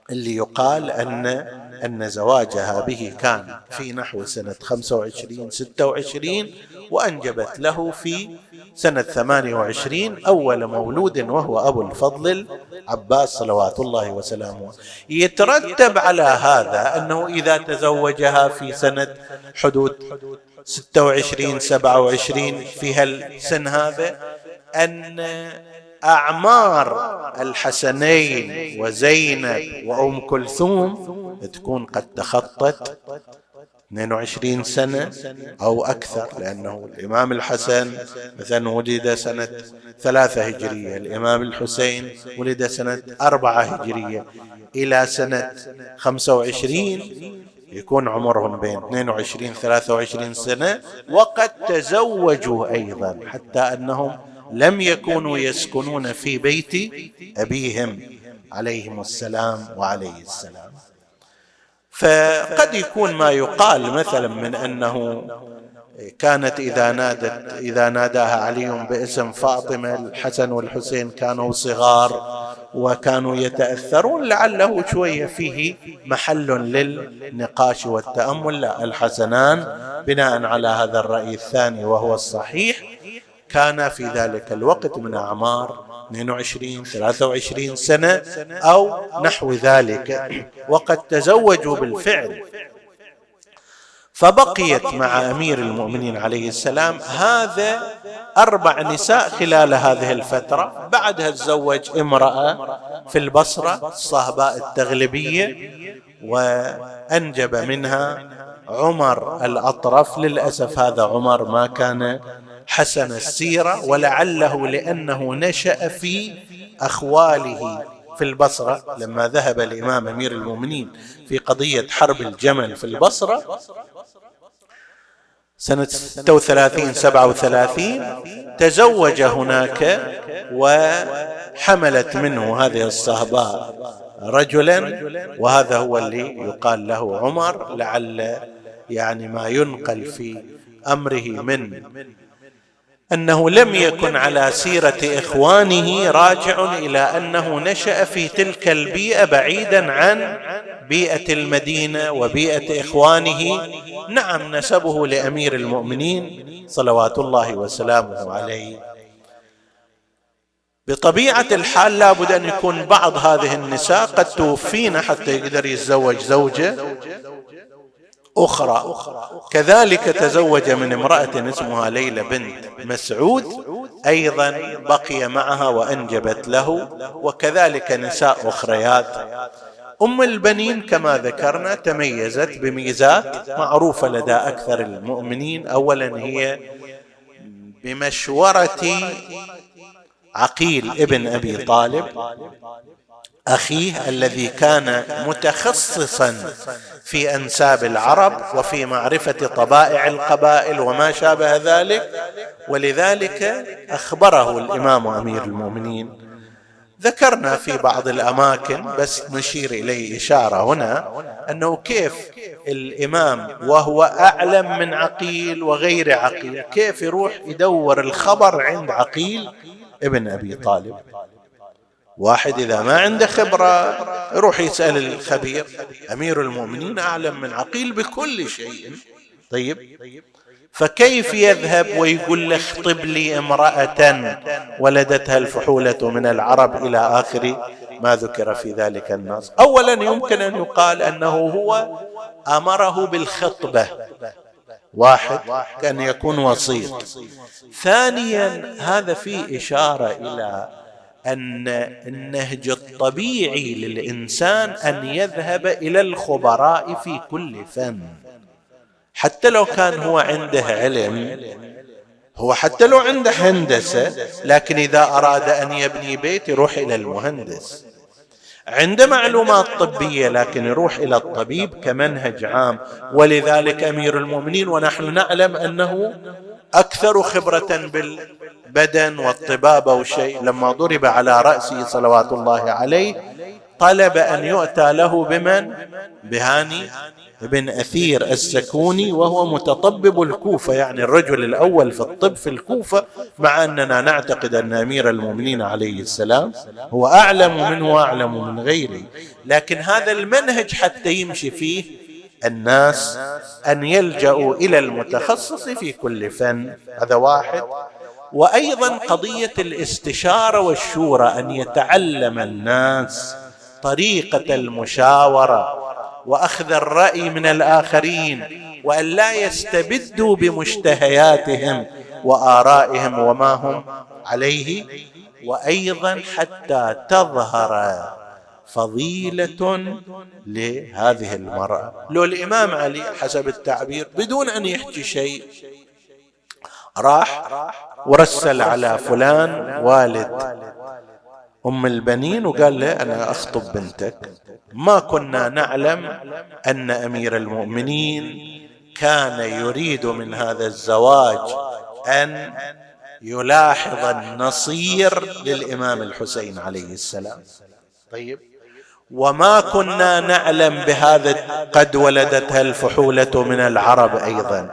اللي يقال أن أن زواجها به كان في نحو سنة 25 26 وأنجبت له في سنة 28 أول مولود وهو أبو الفضل العباس صلوات الله وسلامه. يترتب على هذا أنه إذا تزوجها في سنة حدود 26 27 في هالسن هذا أن أعمار الحسنين وزينب وأم كلثوم تكون قد تخطت 22 سنة أو أكثر لأنه الإمام الحسن مثلا ولد سنة ثلاثة هجرية الإمام الحسين ولد سنة أربعة هجرية. إلى سنة خمسة وعشرين يكون عمرهم بين 22 23 سنة وقد تزوجوا أيضا حتى أنهم لم يكونوا يسكنون في بيت أبيهم عليهم السلام وعليه السلام. فقد يكون ما يقال مثلا من أنه كانت إذا نادت إذا ناداها علي باسم فاطمة الحسن والحسين كانوا صغار وكانوا يتأثرون لعله شوية فيه محل للنقاش والتأمل. لا الحسنان بناء على هذا الرأي الثاني وهو الصحيح كان في ذلك الوقت من أعمار 22 23 سنة أو نحو ذلك وقد تزوجوا بالفعل. فبقيت مع أمير المؤمنين عليه السلام هذا أربع نساء خلال هذه الفترة. بعدها تزوج امرأة في البصرة الصهباء التغلبية وأنجب منها عمر الأطرف. للأسف هذا عمر ما كان حسن السيرة ولعله لأنه نشأ في أخواله في البصرة لما ذهب الامام أمير المؤمنين في قضية حرب الجمل في البصرة. سنة 36 37 تزوج هناك وحملت منه هذه الصهباء رجلا وهذا هو اللي يقال له عمر لعل يعني ما ينقل في أمره من أنه لم يكن على سيرة إخوانه راجع إلى أنه نشأ في تلك البيئة بعيدا عن بيئة المدينة وبيئة إخوانه. نعم نسبه لأمير المؤمنين صلوات الله وسلامه عليه. بطبيعة الحال لابد أن يكون بعض هذه النساء قد توفين حتى يقدر يتزوج زوجة. أخرى. كذلك تزوج من امرأة اسمها ليلى بنت مسعود أيضا بقي معها وأنجبت له وكذلك نساء أخريات. أم البنين كما ذكرنا تميزت بميزات معروفة لدى أكثر المؤمنين. أولا هي بمشورة عقيل ابن أبي طالب أخيه الذي كان متخصصا في أنساب العرب وفي معرفة طبائع القبائل وما شابه ذلك. ولذلك أخبره الإمام أمير المؤمنين. ذكرنا في بعض الأماكن بس نشير إليه إشارة هنا أنه كيف الإمام وهو أعلم من عقيل وغير عقيل كيف يروح يدور الخبر عند عقيل ابن أبي طالب. واحد إذا ما عنده خبرة يروح يسأل الخبير. أمير المؤمنين أعلم من عقيل بكل شيء. طيب. فكيف يذهب ويقول له اخطب لي امرأة ولدتها الفحولة من العرب إلى آخر ما ذكر في ذلك النص؟ أولا يمكن أن يقال أنه هو أمره بالخطبة. واحد كان يكون وسيط ثانيا هذا فيه إشارة إلى أن النهج الطبيعي للإنسان أن يذهب إلى الخبراء في كل فن. حتى لو كان هو عنده علم هو حتى لو عنده هندسة لكن إذا أراد أن يبني بيت يروح إلى المهندس. عنده معلومات طبية لكن يروح إلى الطبيب كمنهج عام. ولذلك أمير المؤمنين ونحن نعلم أنه أكثر خبرة بالبدن والطبابة والشيء لما ضرب على رأسه صلوات الله عليه طلب أن يؤتى له بمن؟ بهاني بن أثير السكوني وهو متطبب الكوفة يعني الرجل الأول في الطب في الكوفة مع أننا نعتقد أن أمير المؤمنين عليه السلام هو أعلم منه وأعلم من غيره. لكن هذا المنهج حتى يمشي فيه الناس أن يلجأوا إلى المتخصص في كل فن. هذا واحد. وأيضا قضية الاستشارة والشورى أن يتعلم الناس طريقة المشاورة وأخذ الرأي من الآخرين وأن لا يستبدوا بمشتهياتهم وآرائهم وما هم عليه وأيضا حتى تظهر فضيلة لهذه المرأة. لو الإمام علي حسب التعبير بدون أن يحكي شيء راح ورسل على فلان والد أم البنين وقال له أنا أخطب بنتك. ما كنا نعلم أن أمير المؤمنين كان يريد من هذا الزواج أن يلاحظ النصير للإمام الحسين عليه السلام. طيب. وما كنا نعلم بهذا قد ولدتها الفحولة من العرب أيضا.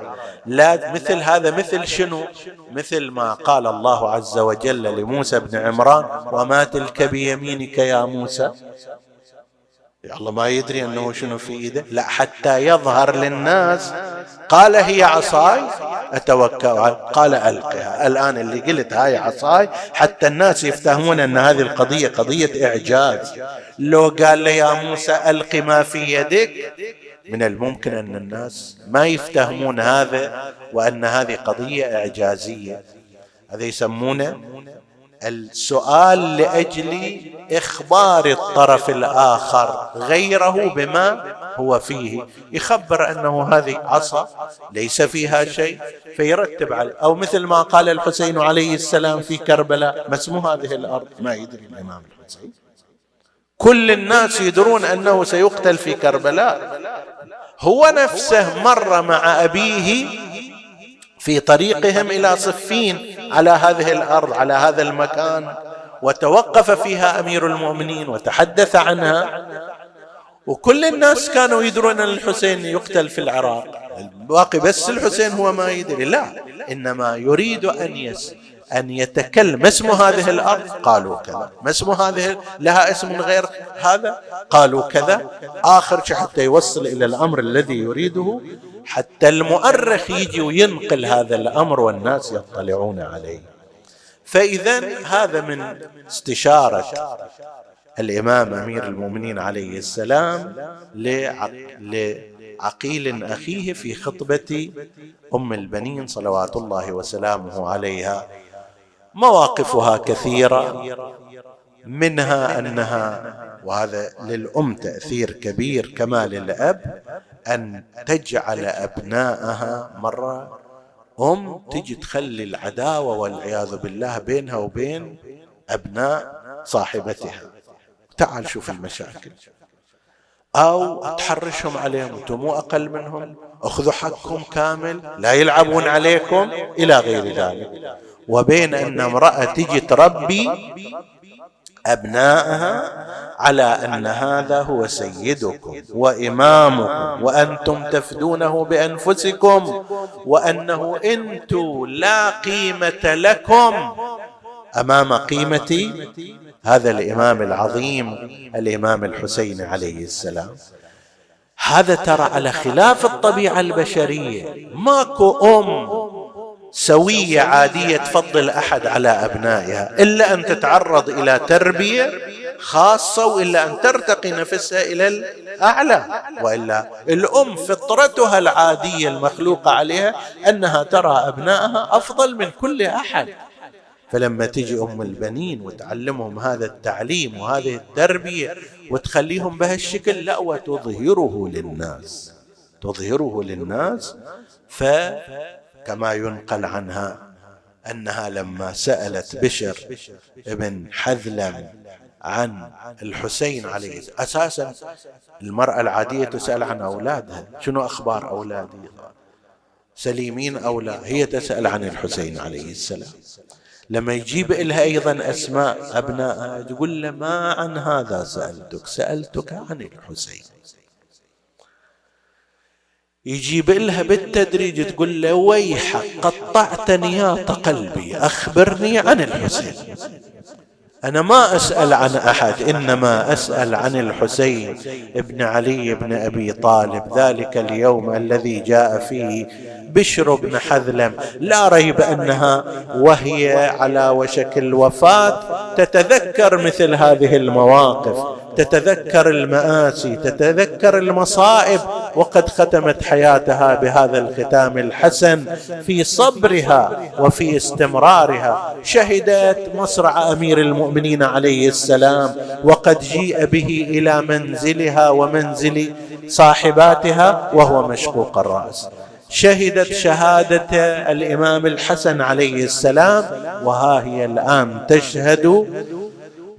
لا مثل هذا مثل شنو؟ مثل ما قال الله عز وجل لموسى بن عمران وما تلك بيمينك يا موسى؟ الله ما يدري أنه شنو في إيده. لا حتى يظهر للناس. قال هي عصاي؟ اتوكا قال ألقها. الآن اللي قلت هاي عصاي؟ حتى الناس يفتهمون أن هذه القضية قضية إعجاز. لو قال له يا موسى ألق ما في يدك. من الممكن أن الناس ما يفتهمون هذا وأن هذه قضية إعجازية. هذا يسمونه السؤال لأجل إخبار الطرف الآخر غيره بما هو فيه. يخبر أنه هذه عصا ليس فيها شيء فيرتب عليه أو مثل ما قال الحسين عليه السلام في كربلاء ما اسم هذه الأرض؟ ما يدري الإمام الحسين. كل الناس يدرون أنه سيقتل في كربلاء. هو نفسه مر مع أبيه في طريقهم إلى صفين على هذه الأرض على هذا المكان. وتوقف فيها أمير المؤمنين وتحدث عنها. وكل الناس كانوا يدرون أن الحسين يقتل في العراق. الباقي بس الحسين هو ما يدري. لا إنما يريد أن يس أن يتكلم. ما اسم هذه الأرض؟ قالوا كذا. ما اسم هذه؟ لها اسم غير هذا؟ قالوا كذا. آخر شيء حتى يوصل إلى الأمر الذي يريده. حتى المؤرخ يجي وينقل هذا الأمر والناس يطلعون عليه. فإذا هذا من استشارة الإمام أمير المؤمنين عليه السلام لعقيل أخيه في خطبة أم البنين صلوات الله وسلامه عليها. مواقفها كثيرة منها أنها وهذا للأم تأثير كبير كما للاب أن تجعل أبناءها مرة. ام تجي تخلي العداوة والعياذ بالله بينها وبين أبناء صاحبتها. تعال شوف المشاكل. أو تحرشهم عليهم أنتم مو أقل منهم. أخذوا حقكم كامل. لا يلعبون عليكم إلى غير ذلك. وبين أن امرأة تجي تربي ابنائها على أن هذا هو سيدكم وإمامكم وأنتم تفدونه بأنفسكم وأنه أنتم لا قيمة لكم. أمام قيمه هذا الإمام العظيم الإمام الحسين عليه السلام. هذا ترى على خلاف الطبيعة البشرية. ماكو أم سويه عادية تفضل أحد على أبنائها إلا أن تتعرض إلى تربية خاصة وإلا أن ترتقي نفسها إلى الأعلى. وإلا الأم فطرتها العادية المخلوقة عليها أنها ترى أبنائها أفضل من كل أحد. فلما تجي أم البنين وتعلمهم هذا التعليم وهذه التربية وتخليهم بهالشكل لا وتظهره للناس. تظهره للناس فكما ينقل عنها أنها لما سألت بشر ابن حذلم عن الحسين عليه أساسا المرأة العادية تسأل عن أولادها. شنو أخبار أولادي؟ سليمين أو لا؟ هي تسأل عن الحسين عليه السلام. لما يجيب لها أيضا أسماء أبنائها تقول له ما عن هذا سألتك؟ سألتك عن الحسين. يجيب لها بالتدريج تقول له ويحك قطعت نياط قلبي أخبرني عن الحسين. أنا ما أسأل عن أحد إنما أسأل عن الحسين ابن علي بن أبي طالب ذلك اليوم الذي جاء فيه بشر بن حذلم. لا ريب أنها وهي على وشك الوفاة تتذكر مثل هذه المواقف تتذكر المآسي تتذكر المصائب وقد ختمت حياتها بهذا الختام الحسن في صبرها وفي استمرارها. شهدت مصرع أمير المؤمنين عليه السلام وقد جيء به إلى منزلها ومنزل صاحباتها وهو مشقوق الرأس. شهدت شهادة الإمام الحسن عليه السلام وها هي الآن تشهد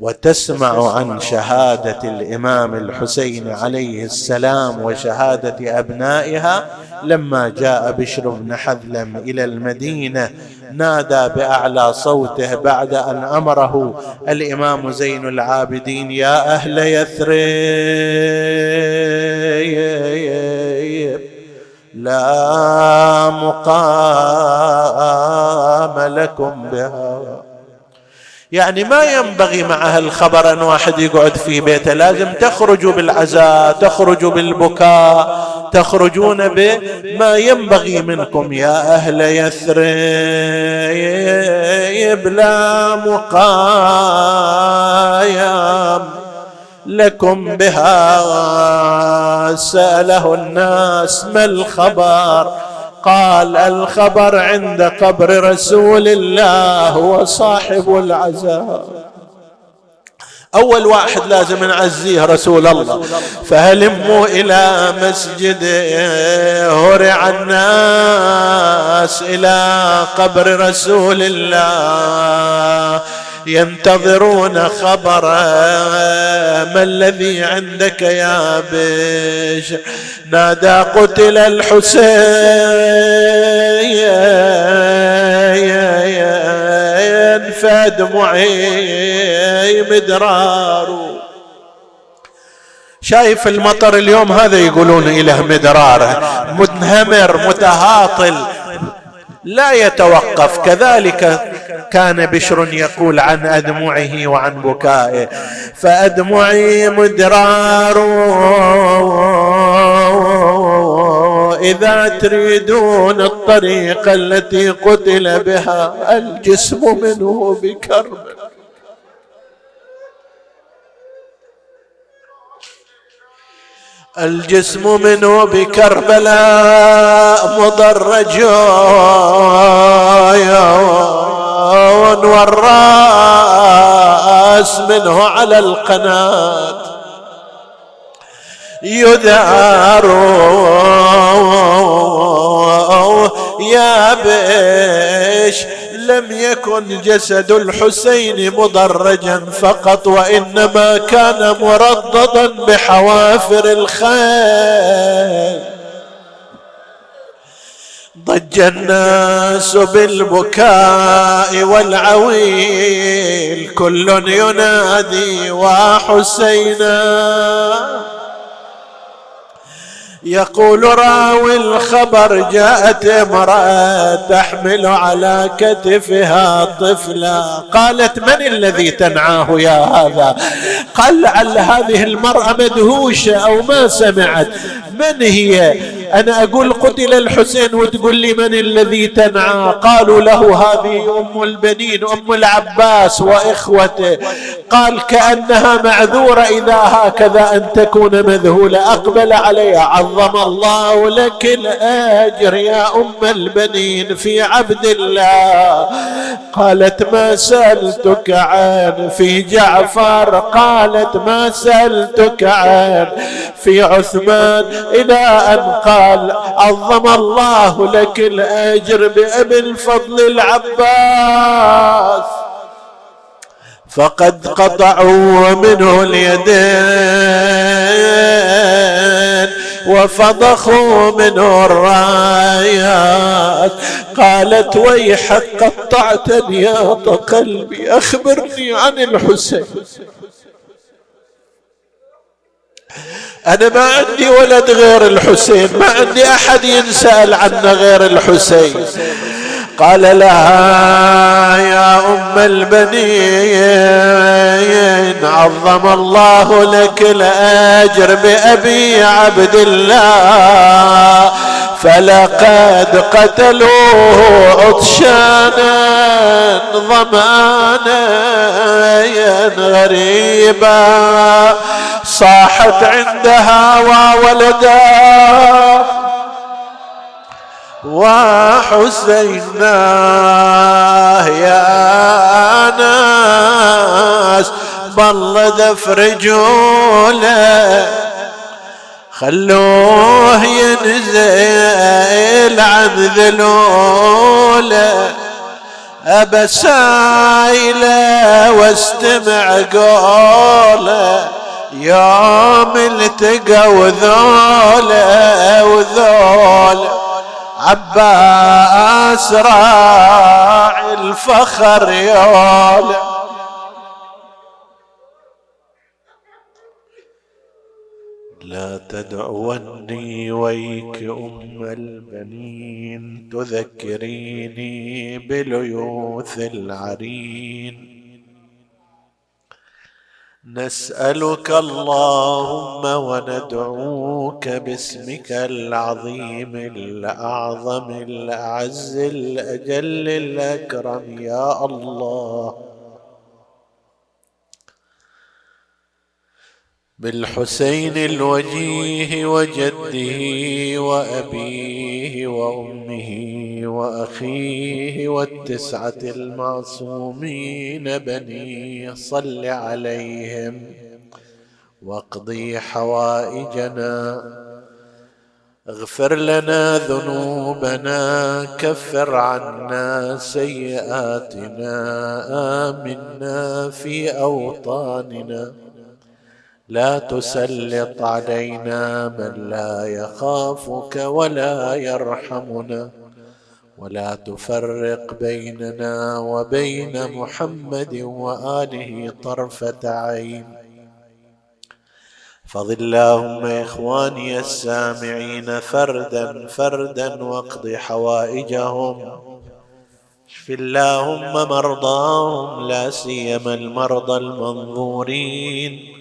وتسمع عن شهادة الإمام الحسين عليه السلام وشهادة أبنائها. لما جاء بشر بن حذلم إلى المدينة نادى بأعلى صوته بعد أن أمره. الإمام زين العابدين يا أهل يثرب لا مقام لكم بها. يعني ما ينبغي مع هالخبر أن واحد يقعد في بيته. لازم تخرجوا بالعزاء تخرجوا بالبكاء تخرجون بما ينبغي منكم. يا أهل يثرب لا مقايم لكم بها. سأله الناس ما الخبر؟ قال الخبر عند قبر رسول الله هو صاحب العزاء أول واحد لازم نعزيه رسول الله. فهلموا إلى مسجد هرع الناس إلى قبر رسول الله؟ ينتظرون خبرا ما الذي عندك يا بش نادى قتل الحسين فدمعي مدرار. شايف المطر اليوم هذا يقولون إله مدرار منهمر متهاطل لا يتوقف. كذلك كان بشر يقول عن أدمعه وعن بكائه فأدمعي مدرار. إذا تريدون الطريقة التي قتل بها الجسم منه بكرب. الجسم منه بكربلاء مضرج. والرأس منه على القناة. يدار يا بيش لم يكن جسد الحسين مضرجا فقط وإنما كان مرضضا بحوافر الخيل ضج الناس بالبكاء والعويل كل ينادي وحسينا. يقول راوي الخبر جاءت امرأة تحمل على كتفها طفلا. قالت من الذي تنعاه يا هذا؟ قال لعل هذه المرأة مدهوشة أو ما سمعت؟ من هي؟ أنا أقول قتل الحسين وتقول لي من الذي تنعى؟ قالوا له هذه أم البنين أم العباس وإخوته. قال كأنها معذورة إذا هكذا أن تكون مذهولة. أقبل عليها. عظم الله لك الأجر يا أم البنين في عبد الله. قالت ما سألتك عن في جعفر؟ قالت ما سألتك عن في عثمان. إلى أن قال قال عظم الله لك الأجر بأبي الفضل العباس. فقد قطعوا منه اليدين وفضخوا منه الرايات. قالت ويحك قطعت نياط قلبي أخبرني عن الحسين. أنا ما عندي ولد غير الحسين ما عندي أحد ينسأل عنه غير الحسين. قال لها يا أم البنين عظم الله لك الأجر بأبي عبد الله. فلقد قتلوه عطشانا ضمانا غريبا. صاحت عندها وولدا وحسينا يا ناس بل دفرجوله خلوه ينزل عن ذلوله أبا سايله واستمع قوله يوم التقوا ذوله وذوله عباس راعي الفخر يوله تدعوني ويك أم البنين تذكريني بليوث العرين. نسألك اللهم وندعوك باسمك العظيم الأعظم الأعز الأجل الأكرم يا الله. بالحسين الوجيه وجده وأبيه وأمه وأخيه والتسعة المعصومين بني صل عليهم واقضي حوائجنا. اغفر لنا ذنوبنا كفر عنا سيئاتنا آمنا في أوطاننا. لا تسلط علينا من لا يخافك ولا يرحمنا ولا تفرق بيننا وبين محمد وآله طرفة عين. فض اللهم إخواني السامعين فردا فردا واقض حوائجهم. اشف اللهم مرضاهم لا سيما المرضى المنظورين.